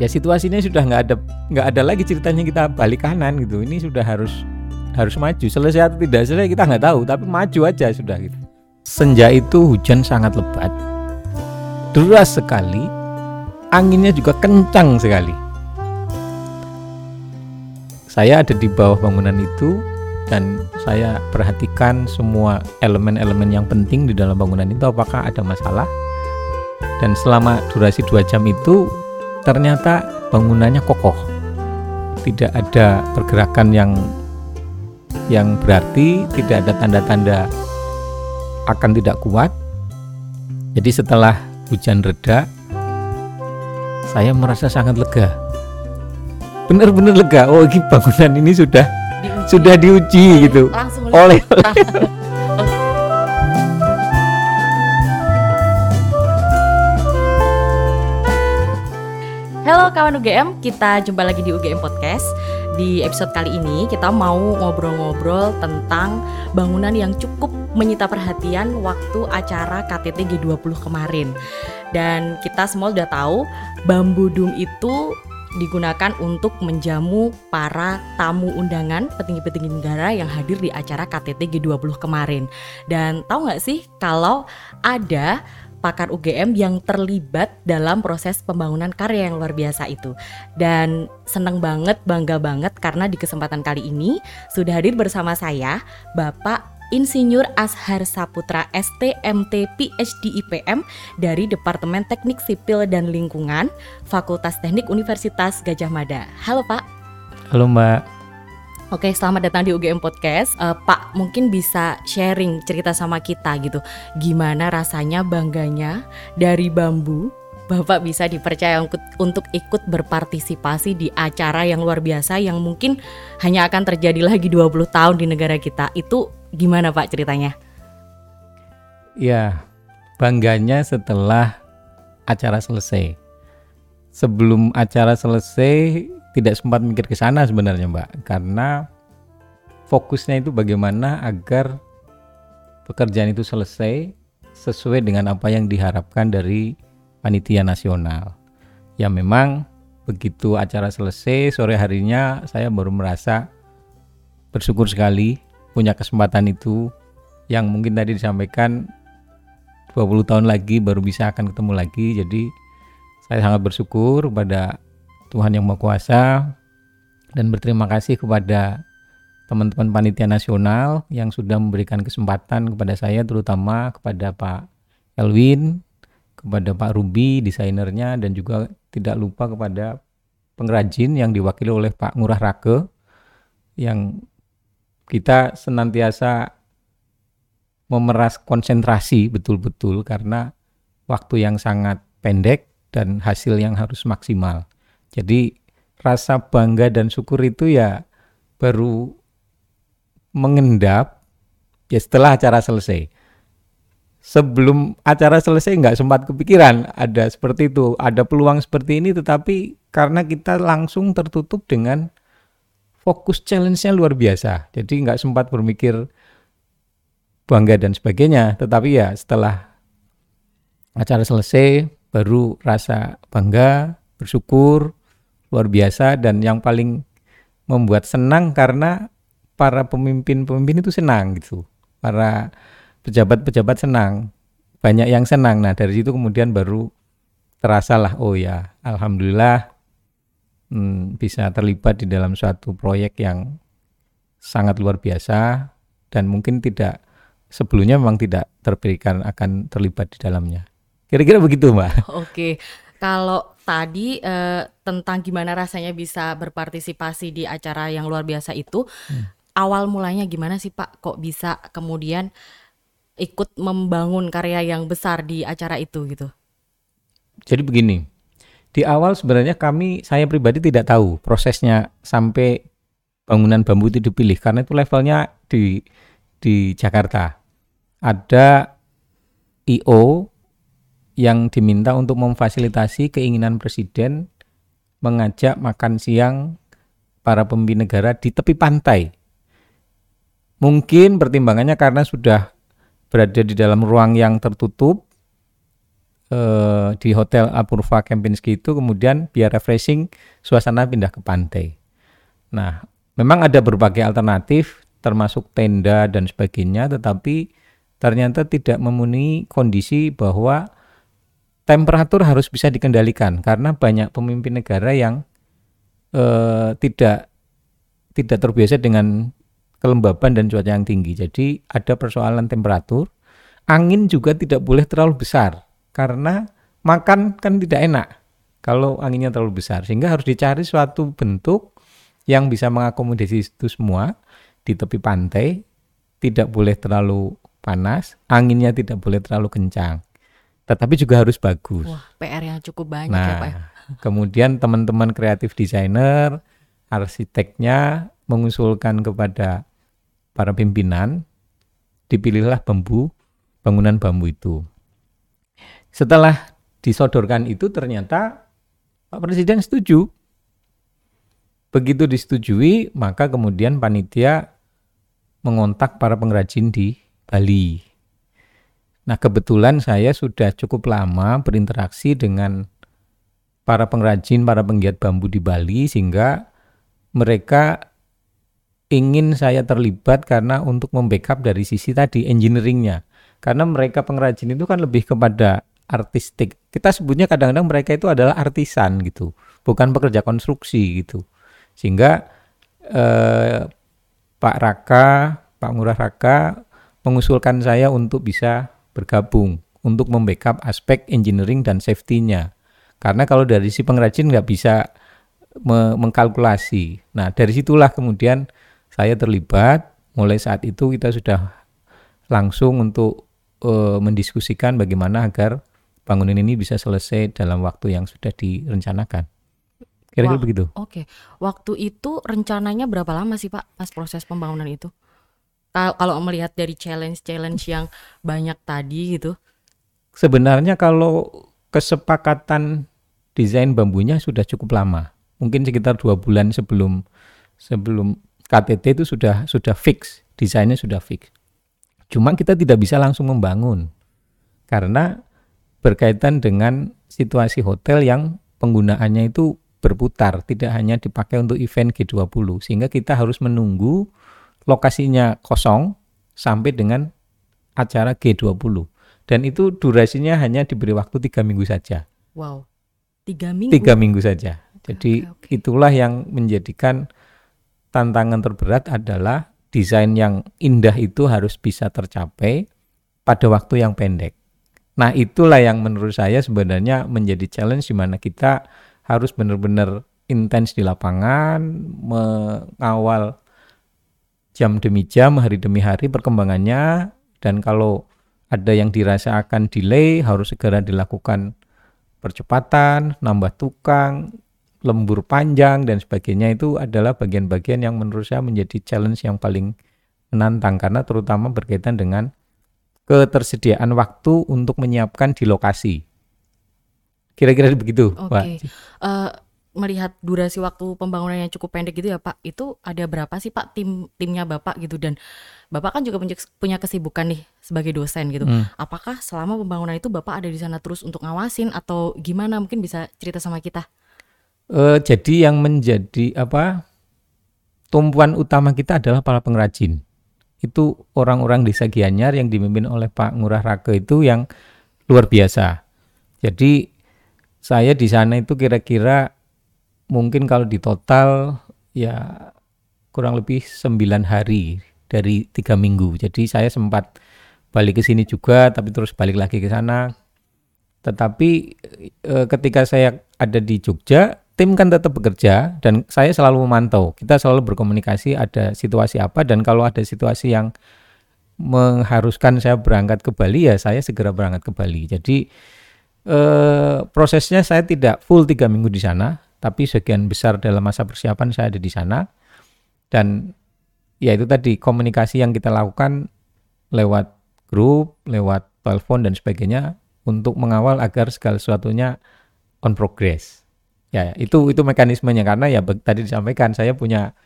ya situasinya sudah nggak ada nggak ada lagi ceritanya kita balik kanan gitu. Ini sudah harus harus maju. Selesai atau tidak selesai kita nggak tahu tapi maju aja sudah gitu. Senja itu hujan sangat lebat deras sekali anginnya juga kencang sekali. Saya ada di bawah bangunan itu dan saya perhatikan semua elemen-elemen yang penting di dalam bangunan itu apakah ada masalah. Dan selama durasi dua jam itu ternyata bangunannya kokoh. Tidak ada pergerakan yang yang berarti tidak ada tanda-tanda akan tidak kuat. Jadi setelah hujan reda saya merasa sangat lega. Benar-benar lega. Oh ini bangunan ini sudah diuji. sudah diuji gitu. Oleh Kawan UGM, kita jumpa lagi di UGM Podcast. Di episode kali ini kita mau ngobrol-ngobrol tentang bangunan yang cukup menyita perhatian waktu acara KTT G20 kemarin. Dan kita semua udah tahu Bambu Dum itu digunakan untuk menjamu para tamu undangan petinggi-petinggi negara yang hadir di acara KTT G20 kemarin. Dan tahu nggak sih kalau ada pakar UGM yang terlibat dalam proses pembangunan karya yang luar biasa itu. Dan seneng banget, bangga banget karena di kesempatan kali ini sudah hadir bersama saya Bapak Insinyur Ashar Saputra STMT PhD IPM dari Departemen Teknik Sipil dan Lingkungan Fakultas Teknik Universitas Gajah Mada. Halo Pak. Halo Mbak. Oke, selamat datang di UGM Podcast. Uh, Pak, mungkin bisa sharing cerita sama kita gitu. Gimana rasanya bangganya dari bambu Bapak bisa dipercaya untuk, ikut berpartisipasi di acara yang luar biasa yang mungkin hanya akan terjadi lagi 20 tahun di negara kita. Itu gimana Pak ceritanya? Ya, bangganya setelah acara selesai. Sebelum acara selesai, tidak sempat mikir ke sana sebenarnya Mbak karena fokusnya itu bagaimana agar pekerjaan itu selesai sesuai dengan apa yang diharapkan dari panitia nasional. Ya memang begitu acara selesai sore harinya saya baru merasa bersyukur sekali punya kesempatan itu yang mungkin tadi disampaikan 20 tahun lagi baru bisa akan ketemu lagi jadi saya sangat bersyukur pada Tuhan yang Maha Kuasa dan berterima kasih kepada teman-teman panitia nasional yang sudah memberikan kesempatan kepada saya terutama kepada Pak Elwin, kepada Pak Ruby desainernya dan juga tidak lupa kepada pengrajin yang diwakili oleh Pak Ngurah Rake yang kita senantiasa memeras konsentrasi betul-betul karena waktu yang sangat pendek dan hasil yang harus maksimal. Jadi rasa bangga dan syukur itu ya baru mengendap ya setelah acara selesai. Sebelum acara selesai nggak sempat kepikiran ada seperti itu, ada peluang seperti ini tetapi karena kita langsung tertutup dengan fokus challenge-nya luar biasa. Jadi nggak sempat berpikir bangga dan sebagainya. Tetapi ya setelah acara selesai baru rasa bangga, bersyukur, luar biasa dan yang paling membuat senang karena para pemimpin-pemimpin itu senang gitu. Para pejabat-pejabat senang. Banyak yang senang. Nah, dari situ kemudian baru terasa lah oh ya, alhamdulillah hmm, bisa terlibat di dalam suatu proyek yang sangat luar biasa dan mungkin tidak sebelumnya memang tidak terberikan akan terlibat di dalamnya. Kira-kira begitu, Mbak. Oke. Kalau tadi uh, tentang gimana rasanya bisa berpartisipasi di acara yang luar biasa itu, hmm. awal mulanya gimana sih Pak? Kok bisa kemudian ikut membangun karya yang besar di acara itu gitu? Jadi begini, di awal sebenarnya kami, saya pribadi tidak tahu prosesnya sampai bangunan bambu itu dipilih karena itu levelnya di di Jakarta. Ada IO yang diminta untuk memfasilitasi keinginan presiden mengajak makan siang para pemimpin negara di tepi pantai. Mungkin pertimbangannya karena sudah berada di dalam ruang yang tertutup, eh, di hotel Apurva Kempinski itu kemudian biar refreshing suasana pindah ke pantai. Nah, memang ada berbagai alternatif termasuk tenda dan sebagainya tetapi ternyata tidak memenuhi kondisi bahwa temperatur harus bisa dikendalikan karena banyak pemimpin negara yang eh, tidak tidak terbiasa dengan kelembaban dan cuaca yang tinggi. Jadi ada persoalan temperatur. Angin juga tidak boleh terlalu besar karena makan kan tidak enak kalau anginnya terlalu besar. Sehingga harus dicari suatu bentuk yang bisa mengakomodasi itu semua di tepi pantai. Tidak boleh terlalu panas, anginnya tidak boleh terlalu kencang tetapi juga harus bagus. Wah, PR yang cukup banyak nah, ya Pak. Kemudian teman-teman kreatif desainer, arsiteknya mengusulkan kepada para pimpinan, dipilihlah bambu, bangunan bambu itu. Setelah disodorkan itu ternyata Pak Presiden setuju. Begitu disetujui, maka kemudian panitia mengontak para pengrajin di Bali Nah, kebetulan saya sudah cukup lama berinteraksi dengan para pengrajin, para penggiat bambu di Bali sehingga mereka ingin saya terlibat karena untuk membackup dari sisi tadi engineeringnya. Karena mereka pengrajin itu kan lebih kepada artistik. Kita sebutnya kadang-kadang mereka itu adalah artisan gitu, bukan pekerja konstruksi gitu. Sehingga eh, Pak Raka, Pak Ngurah Raka mengusulkan saya untuk bisa bergabung untuk membackup aspek engineering dan safety-nya. Karena kalau dari si pengrajin nggak bisa me mengkalkulasi. Nah, dari situlah kemudian saya terlibat. Mulai saat itu kita sudah langsung untuk uh, mendiskusikan bagaimana agar bangunan ini bisa selesai dalam waktu yang sudah direncanakan. Kira-kira begitu. Oke, okay. waktu itu rencananya berapa lama sih Pak pas proses pembangunan itu? Kalau melihat dari challenge-challenge yang banyak tadi gitu? Sebenarnya kalau kesepakatan desain bambunya sudah cukup lama, mungkin sekitar dua bulan sebelum sebelum KTT itu sudah sudah fix, desainnya sudah fix. Cuma kita tidak bisa langsung membangun karena berkaitan dengan situasi hotel yang penggunaannya itu berputar, tidak hanya dipakai untuk event G20, sehingga kita harus menunggu lokasinya kosong sampai dengan acara G20 dan itu durasinya hanya diberi waktu tiga minggu saja. Wow, tiga minggu. Tiga minggu saja. Jadi okay, okay. itulah yang menjadikan tantangan terberat adalah desain yang indah itu harus bisa tercapai pada waktu yang pendek. Nah itulah yang menurut saya sebenarnya menjadi challenge di mana kita harus benar-benar intens di lapangan, mengawal jam demi jam, hari demi hari perkembangannya dan kalau ada yang dirasa akan delay harus segera dilakukan percepatan, nambah tukang, lembur panjang dan sebagainya itu adalah bagian-bagian yang menurut saya menjadi challenge yang paling menantang karena terutama berkaitan dengan ketersediaan waktu untuk menyiapkan di lokasi. Kira-kira begitu. Okay. Uh, melihat durasi waktu pembangunan yang cukup pendek gitu ya Pak, itu ada berapa sih Pak tim timnya Bapak gitu dan Bapak kan juga punya kesibukan nih sebagai dosen gitu. Hmm. Apakah selama pembangunan itu Bapak ada di sana terus untuk ngawasin atau gimana? Mungkin bisa cerita sama kita. Uh, jadi yang menjadi apa tumpuan utama kita adalah para pengrajin. Itu orang-orang desa Gianyar yang dipimpin oleh Pak Ngurah Rake itu yang luar biasa. Jadi saya di sana itu kira-kira mungkin kalau di total ya kurang lebih sembilan hari dari tiga minggu. Jadi saya sempat balik ke sini juga, tapi terus balik lagi ke sana. Tetapi e, ketika saya ada di Jogja, tim kan tetap bekerja dan saya selalu memantau. Kita selalu berkomunikasi ada situasi apa dan kalau ada situasi yang mengharuskan saya berangkat ke Bali ya saya segera berangkat ke Bali. Jadi e, prosesnya saya tidak full tiga minggu di sana, tapi sekian besar dalam masa persiapan saya ada di sana dan ya itu tadi komunikasi yang kita lakukan lewat grup, lewat telepon dan sebagainya untuk mengawal agar segala sesuatunya on progress. Ya, itu itu mekanismenya karena ya tadi disampaikan saya punya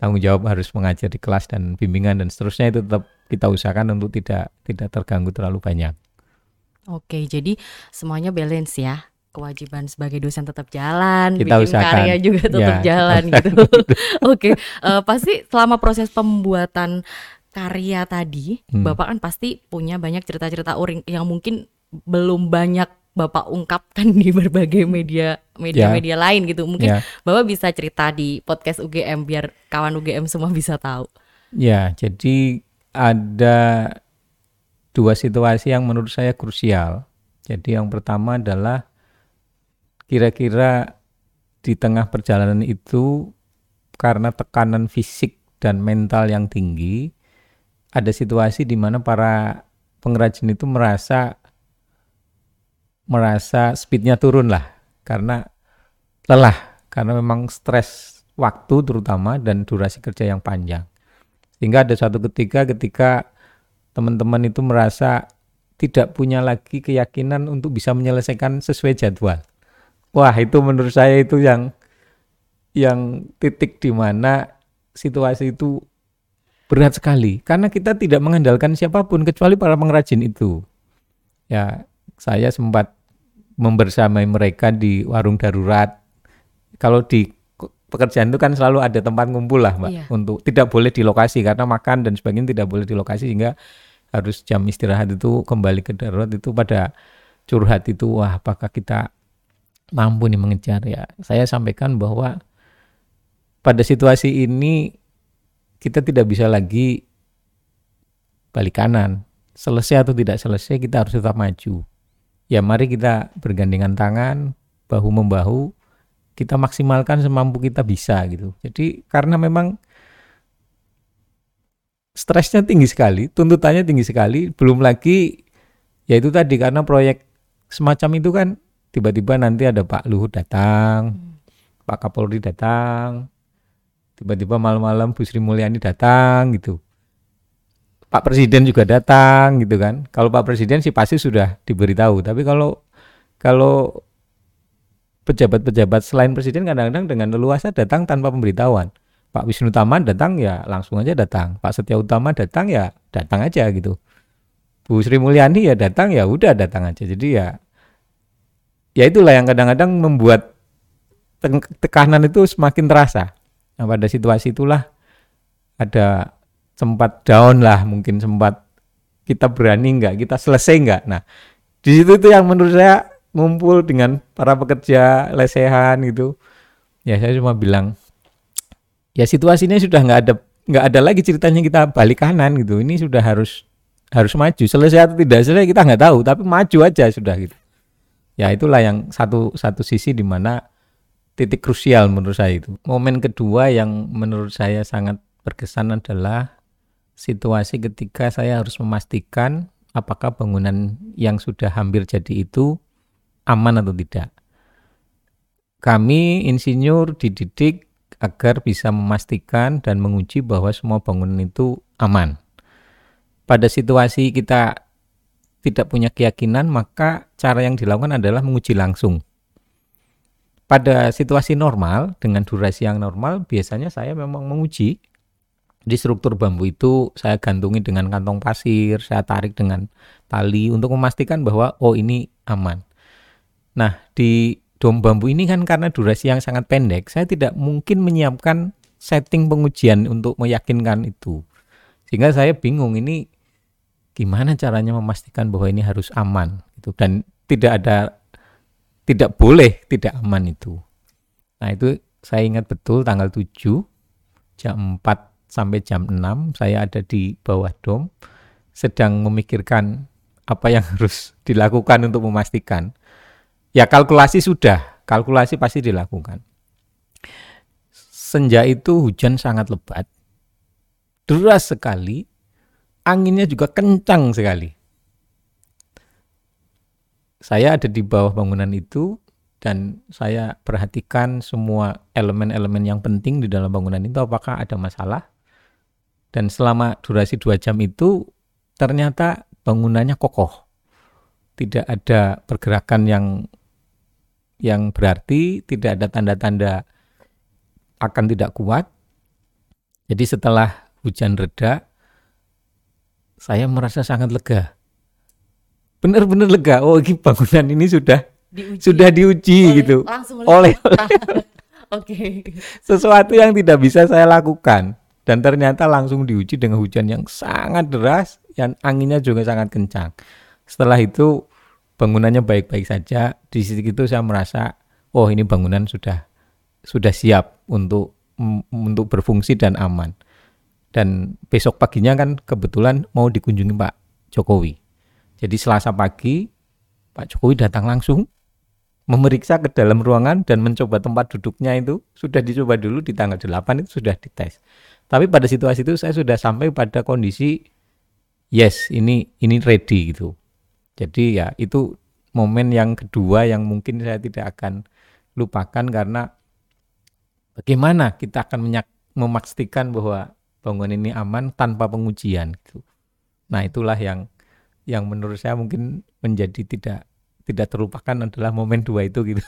tanggung jawab harus mengajar di kelas dan bimbingan dan seterusnya itu tetap kita usahakan untuk tidak tidak terganggu terlalu banyak. Oke, jadi semuanya balance ya. Kewajiban sebagai dosen tetap jalan, Kita bikin usahakan. karya juga tetap Ya, jalan gitu. Oke, eh, pasti selama proses pembuatan karya tadi, Hmm. Bapak kan pasti punya banyak cerita-cerita uring yang mungkin belum banyak Bapak ungkapkan di berbagai media media-media lain gitu. Mungkin Ya. Bapak bisa cerita di podcast UGM biar kawan UGM semua bisa tahu. Ya, jadi ada dua situasi yang menurut saya krusial. Jadi yang pertama adalah kira-kira di tengah perjalanan itu karena tekanan fisik dan mental yang tinggi, ada situasi di mana para pengrajin itu merasa merasa speednya turun lah karena lelah karena memang stres waktu terutama dan durasi kerja yang panjang. Sehingga ada suatu ketika ketika teman-teman itu merasa tidak punya lagi keyakinan untuk bisa menyelesaikan sesuai jadwal. Wah, itu menurut saya itu yang yang titik di mana situasi itu berat sekali karena kita tidak mengandalkan siapa pun kecuali para pengrajin itu. Ya, saya sempat membersamai mereka di warung darurat. Kalau di pekerjaan itu kan selalu ada tempat ngumpul lah, Mbak, Iya. untuk tidak boleh di lokasi karena makan dan sebagainya tidak boleh di lokasi sehingga harus jam istirahat itu kembali ke darurat itu pada curhat itu wah apakah kita mampu nih mengejar ya. Saya sampaikan bahwa pada situasi ini kita tidak bisa lagi balik kanan. Selesai atau tidak selesai kita harus tetap maju. Ya mari kita bergandengan tangan, bahu membahu, kita maksimalkan semampu kita bisa gitu. Jadi karena memang stresnya tinggi sekali, tuntutannya tinggi sekali, belum lagi ya itu tadi karena proyek semacam itu kan tiba-tiba nanti ada Pak Luhut datang, Pak Kapolri datang, tiba-tiba malam-malam Bu Sri Mulyani datang gitu. Pak Presiden juga datang gitu kan. Kalau Pak Presiden sih pasti sudah diberitahu, tapi kalau kalau pejabat-pejabat selain presiden kadang-kadang dengan leluasa datang tanpa pemberitahuan. Pak Wisnu Taman datang ya langsung aja datang. Pak Setia Utama datang ya datang aja gitu. Bu Sri Mulyani ya datang ya udah datang aja. Jadi ya ya itulah yang kadang-kadang membuat te- tekanan itu semakin terasa. Nah, pada situasi itulah ada sempat down lah mungkin sempat kita berani nggak kita selesai nggak. Nah di situ itu yang menurut saya ngumpul dengan para pekerja lesehan gitu. Ya saya cuma bilang ya situasinya sudah nggak ada nggak ada lagi ceritanya kita balik kanan gitu. Ini sudah harus harus maju. Selesai atau tidak selesai kita nggak tahu tapi maju aja sudah gitu ya itulah yang satu satu sisi di mana titik krusial menurut saya itu momen kedua yang menurut saya sangat berkesan adalah situasi ketika saya harus memastikan apakah bangunan yang sudah hampir jadi itu aman atau tidak. Kami insinyur dididik agar bisa memastikan dan menguji bahwa semua bangunan itu aman. Pada situasi kita tidak punya keyakinan, maka cara yang dilakukan adalah menguji langsung. Pada situasi normal, dengan durasi yang normal, biasanya saya memang menguji di struktur bambu itu saya gantungi dengan kantong pasir, saya tarik dengan tali untuk memastikan bahwa oh ini aman. Nah, di dom bambu ini kan karena durasi yang sangat pendek, saya tidak mungkin menyiapkan setting pengujian untuk meyakinkan itu. Sehingga saya bingung ini gimana caranya memastikan bahwa ini harus aman itu dan tidak ada tidak boleh tidak aman itu. Nah, itu saya ingat betul tanggal 7 jam 4 sampai jam 6 saya ada di bawah dom sedang memikirkan apa yang harus dilakukan untuk memastikan. Ya kalkulasi sudah, kalkulasi pasti dilakukan. Senja itu hujan sangat lebat, deras sekali, anginnya juga kencang sekali. Saya ada di bawah bangunan itu dan saya perhatikan semua elemen-elemen yang penting di dalam bangunan itu apakah ada masalah. Dan selama durasi dua jam itu ternyata bangunannya kokoh. Tidak ada pergerakan yang yang berarti, tidak ada tanda-tanda akan tidak kuat. Jadi setelah hujan reda, saya merasa sangat lega. benar-benar lega. Oh, ini bangunan ini sudah Diuji sudah diuji Oleh- gitu. Langsung Oleh Oke. sesuatu yang tidak bisa saya lakukan dan ternyata langsung diuji dengan hujan yang sangat deras dan anginnya juga sangat kencang. Setelah itu bangunannya baik-baik saja. Di sisi itu saya merasa oh ini bangunan sudah sudah siap untuk untuk berfungsi dan aman. Dan besok paginya kan kebetulan mau dikunjungi Pak Jokowi. Jadi Selasa pagi Pak Jokowi datang langsung memeriksa ke dalam ruangan dan mencoba tempat duduknya itu sudah dicoba dulu di tanggal 8 itu sudah dites. Tapi pada situasi itu saya sudah sampai pada kondisi yes, ini ini ready gitu. Jadi ya itu momen yang kedua yang mungkin saya tidak akan lupakan karena bagaimana kita akan memastikan bahwa bangunan ini aman tanpa pengujian gitu. Nah, itulah yang yang menurut saya mungkin menjadi tidak tidak terlupakan adalah momen dua itu gitu.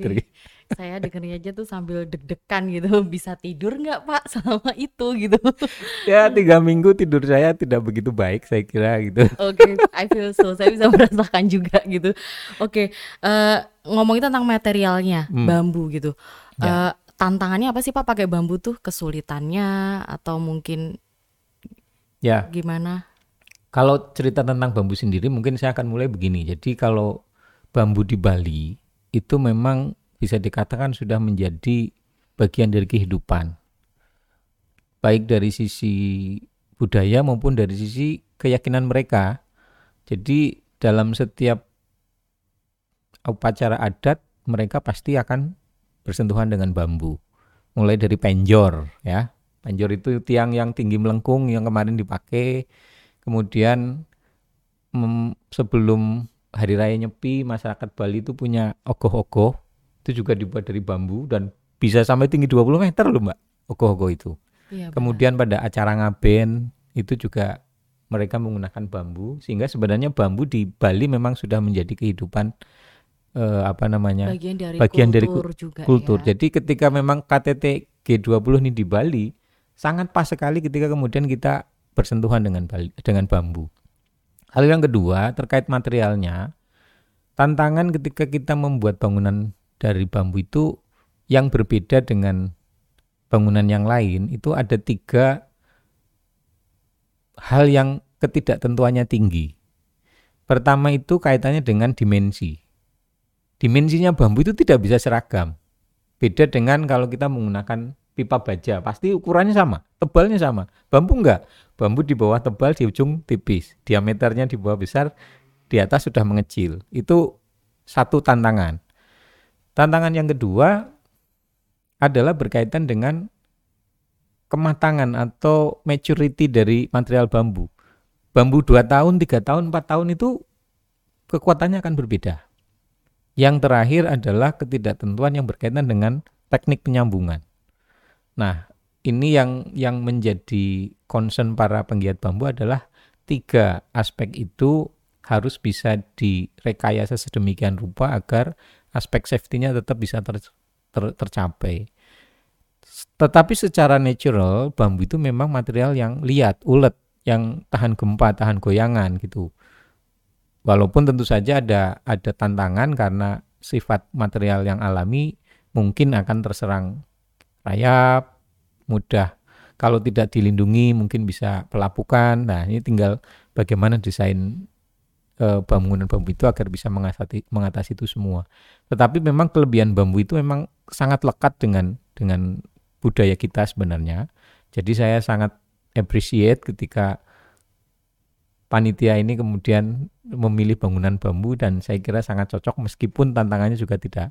Tri. Saya dengernya aja tuh sambil deg-degan gitu. Bisa tidur nggak Pak selama itu gitu. Ya tiga minggu tidur saya tidak begitu baik saya kira gitu. Oke, I feel so. Saya bisa merasakan juga gitu. Oke, eh, ngomongin tentang materialnya, Hmm. bambu gitu. Ya. Eh, tantangannya apa sih Pak pakai bambu tuh? Kesulitannya atau mungkin Ya gimana? kalau cerita tentang bambu sendiri mungkin saya akan mulai begini. Jadi kalau bambu di Bali itu memang bisa dikatakan sudah menjadi bagian dari kehidupan. Baik dari sisi budaya maupun dari sisi keyakinan mereka. Jadi dalam setiap upacara adat mereka pasti akan bersentuhan dengan bambu. Mulai dari penjor ya. Penjor itu tiang yang tinggi melengkung yang kemarin dipakai. Kemudian mem- sebelum hari raya Nyepi masyarakat Bali itu punya ogoh-ogoh itu juga dibuat dari bambu dan bisa sampai tinggi 20 meter loh Mbak ogoh-ogoh itu. Iya, benar. Kemudian pada acara ngaben itu juga mereka menggunakan bambu sehingga sebenarnya bambu di Bali memang sudah menjadi kehidupan eh, apa namanya bagian dari bagian dari kultur juga kultur. ya. Jadi ketika memang KTT G20 ini di Bali sangat pas sekali ketika kemudian kita bersentuhan dengan Bali, dengan bambu. Hal yang kedua terkait materialnya, tantangan ketika kita membuat bangunan dari bambu itu yang berbeda dengan bangunan yang lain itu ada tiga hal yang ketidaktentuannya tinggi. Pertama itu kaitannya dengan dimensi. Dimensinya bambu itu tidak bisa seragam. Beda dengan kalau kita menggunakan pipa baja, pasti ukurannya sama, tebalnya sama. Bambu enggak. Bambu di bawah tebal, di ujung tipis. Diameternya di bawah besar, di atas sudah mengecil. Itu satu tantangan. Tantangan yang kedua adalah berkaitan dengan kematangan atau maturity dari material bambu. Bambu 2 tahun, 3 tahun, 4 tahun itu kekuatannya akan berbeda. Yang terakhir adalah ketidaktentuan yang berkaitan dengan teknik penyambungan. Nah, ini yang yang menjadi concern para penggiat bambu adalah tiga aspek itu harus bisa direkayasa sedemikian rupa agar aspek safety-nya tetap bisa ter- ter- tercapai. Tetapi secara natural bambu itu memang material yang liat, ulet, yang tahan gempa, tahan goyangan gitu. Walaupun tentu saja ada ada tantangan karena sifat material yang alami mungkin akan terserang rayap, mudah kalau tidak dilindungi mungkin bisa pelapukan. Nah, ini tinggal bagaimana desain eh, bangunan bambu itu agar bisa mengatasi mengatasi itu semua. Tetapi memang kelebihan bambu itu memang sangat lekat dengan dengan budaya kita sebenarnya. Jadi saya sangat appreciate ketika panitia ini kemudian memilih bangunan bambu dan saya kira sangat cocok meskipun tantangannya juga tidak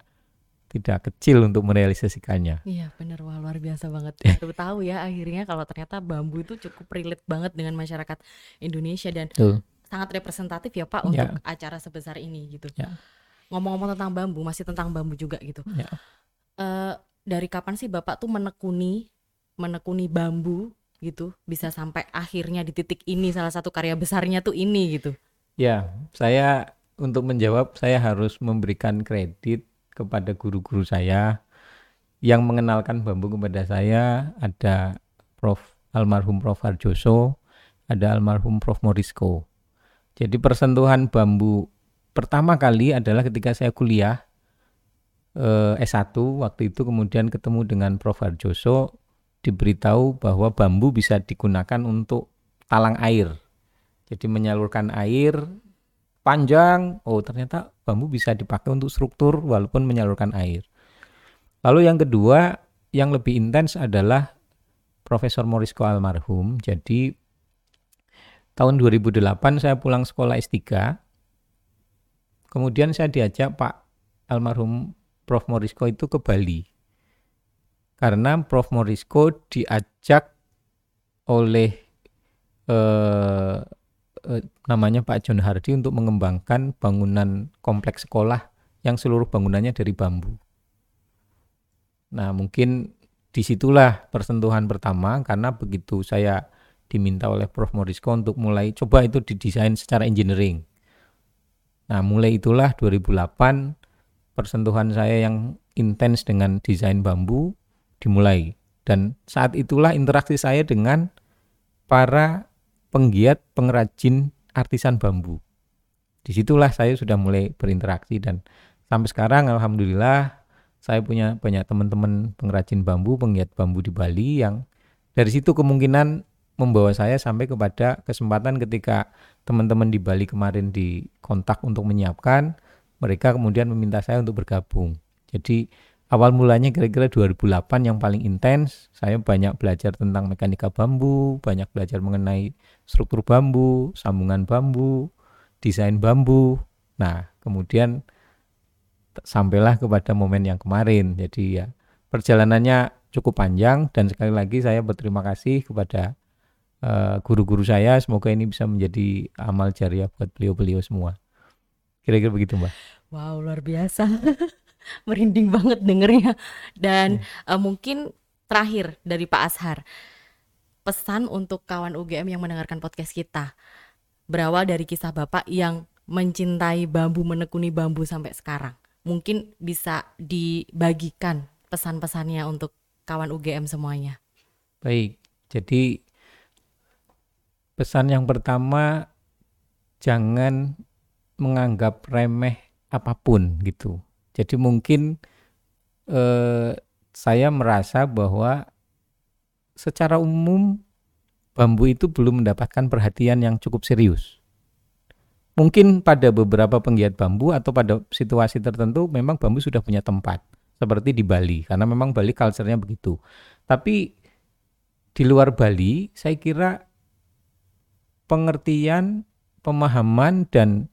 tidak kecil untuk merealisasikannya. Iya benar wah luar biasa banget. Baru tahu ya akhirnya kalau ternyata bambu itu cukup relate banget dengan masyarakat Indonesia dan Betul. sangat representatif ya Pak Ya. untuk acara sebesar ini gitu. Ya. Ngomong-ngomong tentang bambu, masih tentang bambu juga gitu. Ya. Eh, dari kapan sih Bapak tuh menekuni menekuni bambu gitu bisa sampai akhirnya di titik ini salah satu karya besarnya tuh ini gitu. Ya, saya untuk menjawab saya harus memberikan kredit kepada guru-guru saya yang mengenalkan bambu kepada saya. Ada Prof. Almarhum Prof. Harjoso, ada almarhum Prof. Morisco. Jadi persentuhan bambu pertama kali adalah ketika saya kuliah eh, S1 waktu itu kemudian ketemu dengan Prof. Harjoso diberitahu bahwa bambu bisa digunakan untuk talang air. Jadi menyalurkan air panjang, oh ternyata bambu bisa dipakai untuk struktur walaupun menyalurkan air. Lalu yang kedua yang lebih intens adalah Profesor Morisko almarhum. Jadi tahun 2008 saya pulang sekolah S3. Kemudian saya diajak Pak almarhum Prof Morisko itu ke Bali. Karena Prof Morisko diajak oleh eh, eh, namanya Pak John Hardy untuk mengembangkan bangunan kompleks sekolah yang seluruh bangunannya dari bambu. Nah, mungkin di situlah persentuhan pertama karena begitu saya diminta oleh Prof. Morisko untuk mulai coba itu didesain secara engineering. Nah, mulai itulah 2008 persentuhan saya yang intens dengan desain bambu dimulai. Dan saat itulah interaksi saya dengan para penggiat pengrajin artisan bambu. Di situlah saya sudah mulai berinteraksi dan sampai sekarang alhamdulillah saya punya banyak teman-teman pengrajin bambu, penggiat bambu di Bali yang dari situ kemungkinan membawa saya sampai kepada kesempatan ketika teman-teman di Bali kemarin di kontak untuk menyiapkan, mereka kemudian meminta saya untuk bergabung. Jadi awal mulanya kira-kira 2008 yang paling intens, saya banyak belajar tentang mekanika bambu, banyak belajar mengenai struktur bambu, sambungan bambu, desain bambu. Nah, kemudian sampailah kepada momen yang kemarin. Jadi ya perjalanannya cukup panjang dan sekali lagi saya berterima kasih kepada eh, guru-guru uh, saya. Semoga ini bisa menjadi amal jariah buat beliau-beliau semua. Kira-kira begitu, Mbak. Wow, luar biasa. Merinding banget dengernya. Dan hmm. uh, mungkin terakhir dari Pak Ashar. Pesan untuk kawan UGM yang mendengarkan podcast kita. Berawal dari kisah Bapak yang mencintai bambu, menekuni bambu sampai sekarang mungkin bisa dibagikan pesan-pesannya untuk kawan UGM semuanya. Baik, jadi pesan yang pertama jangan menganggap remeh apa pun gitu. Jadi mungkin eh, saya merasa bahwa secara umum bambu itu belum mendapatkan perhatian yang cukup serius mungkin pada beberapa penggiat bambu atau pada situasi tertentu memang bambu sudah punya tempat seperti di Bali karena memang Bali culture-nya begitu. Tapi di luar Bali saya kira pengertian, pemahaman dan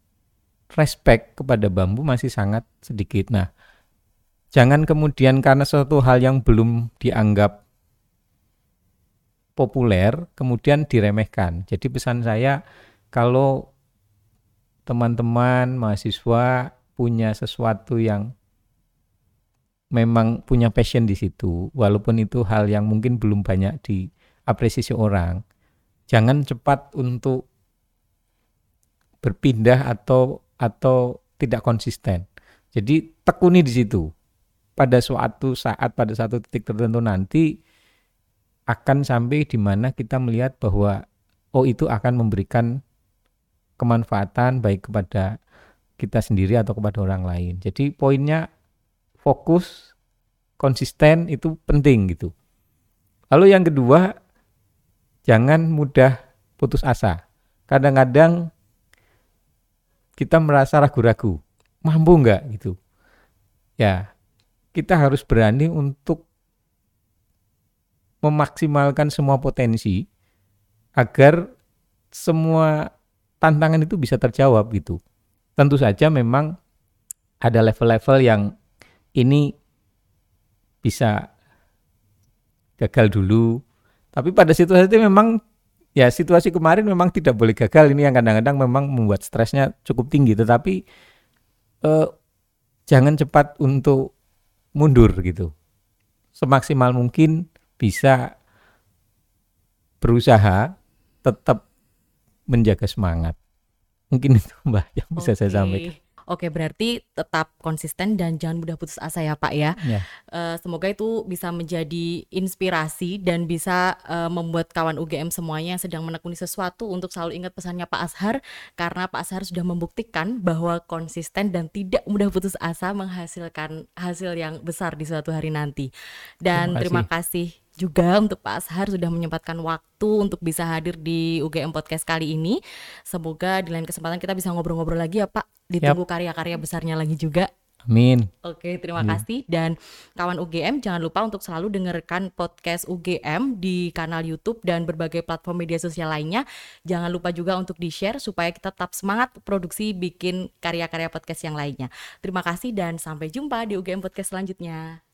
respect kepada bambu masih sangat sedikit. Nah, jangan kemudian karena suatu hal yang belum dianggap populer kemudian diremehkan. Jadi pesan saya kalau teman-teman mahasiswa punya sesuatu yang memang punya passion di situ, walaupun itu hal yang mungkin belum banyak diapresiasi orang, jangan cepat untuk berpindah atau atau tidak konsisten. Jadi tekuni di situ. Pada suatu saat, pada satu titik tertentu nanti akan sampai di mana kita melihat bahwa oh itu akan memberikan kemanfaatan baik kepada kita sendiri atau kepada orang lain. Jadi poinnya fokus, konsisten itu penting gitu. Lalu yang kedua, jangan mudah putus asa. Kadang-kadang kita merasa ragu-ragu, mampu nggak gitu. Ya, kita harus berani untuk memaksimalkan semua potensi agar semua tantangan itu bisa terjawab gitu. Tentu saja memang ada level-level yang ini bisa gagal dulu. Tapi pada situasi itu memang ya situasi kemarin memang tidak boleh gagal. Ini yang kadang-kadang memang membuat stresnya cukup tinggi. Tetapi eh, jangan cepat untuk mundur gitu. Semaksimal mungkin bisa berusaha tetap menjaga semangat. Mungkin itu Mbak yang bisa okay. saya sampaikan. Oke, berarti tetap konsisten dan jangan mudah putus asa ya Pak ya. Ya. Eh, semoga itu bisa menjadi inspirasi dan bisa eh, membuat kawan UGM semuanya yang sedang menekuni sesuatu untuk selalu ingat pesannya Pak Ashar karena Pak Ashar sudah membuktikan bahwa konsisten dan tidak mudah putus asa menghasilkan hasil yang besar di suatu hari nanti. Dan Terima terima kasih juga untuk Pak Ashar sudah menyempatkan waktu untuk bisa hadir di UGM Podcast kali ini. Semoga di lain kesempatan kita bisa ngobrol-ngobrol lagi ya Pak. Ditunggu karya-karya besarnya lagi juga. Amin. Oke, terima kasih dan kawan UGM jangan lupa untuk selalu dengarkan podcast UGM di kanal YouTube dan berbagai platform media sosial lainnya. Jangan lupa juga untuk di-share supaya kita tetap semangat produksi bikin karya-karya podcast yang lainnya. Terima kasih dan sampai jumpa di UGM Podcast selanjutnya.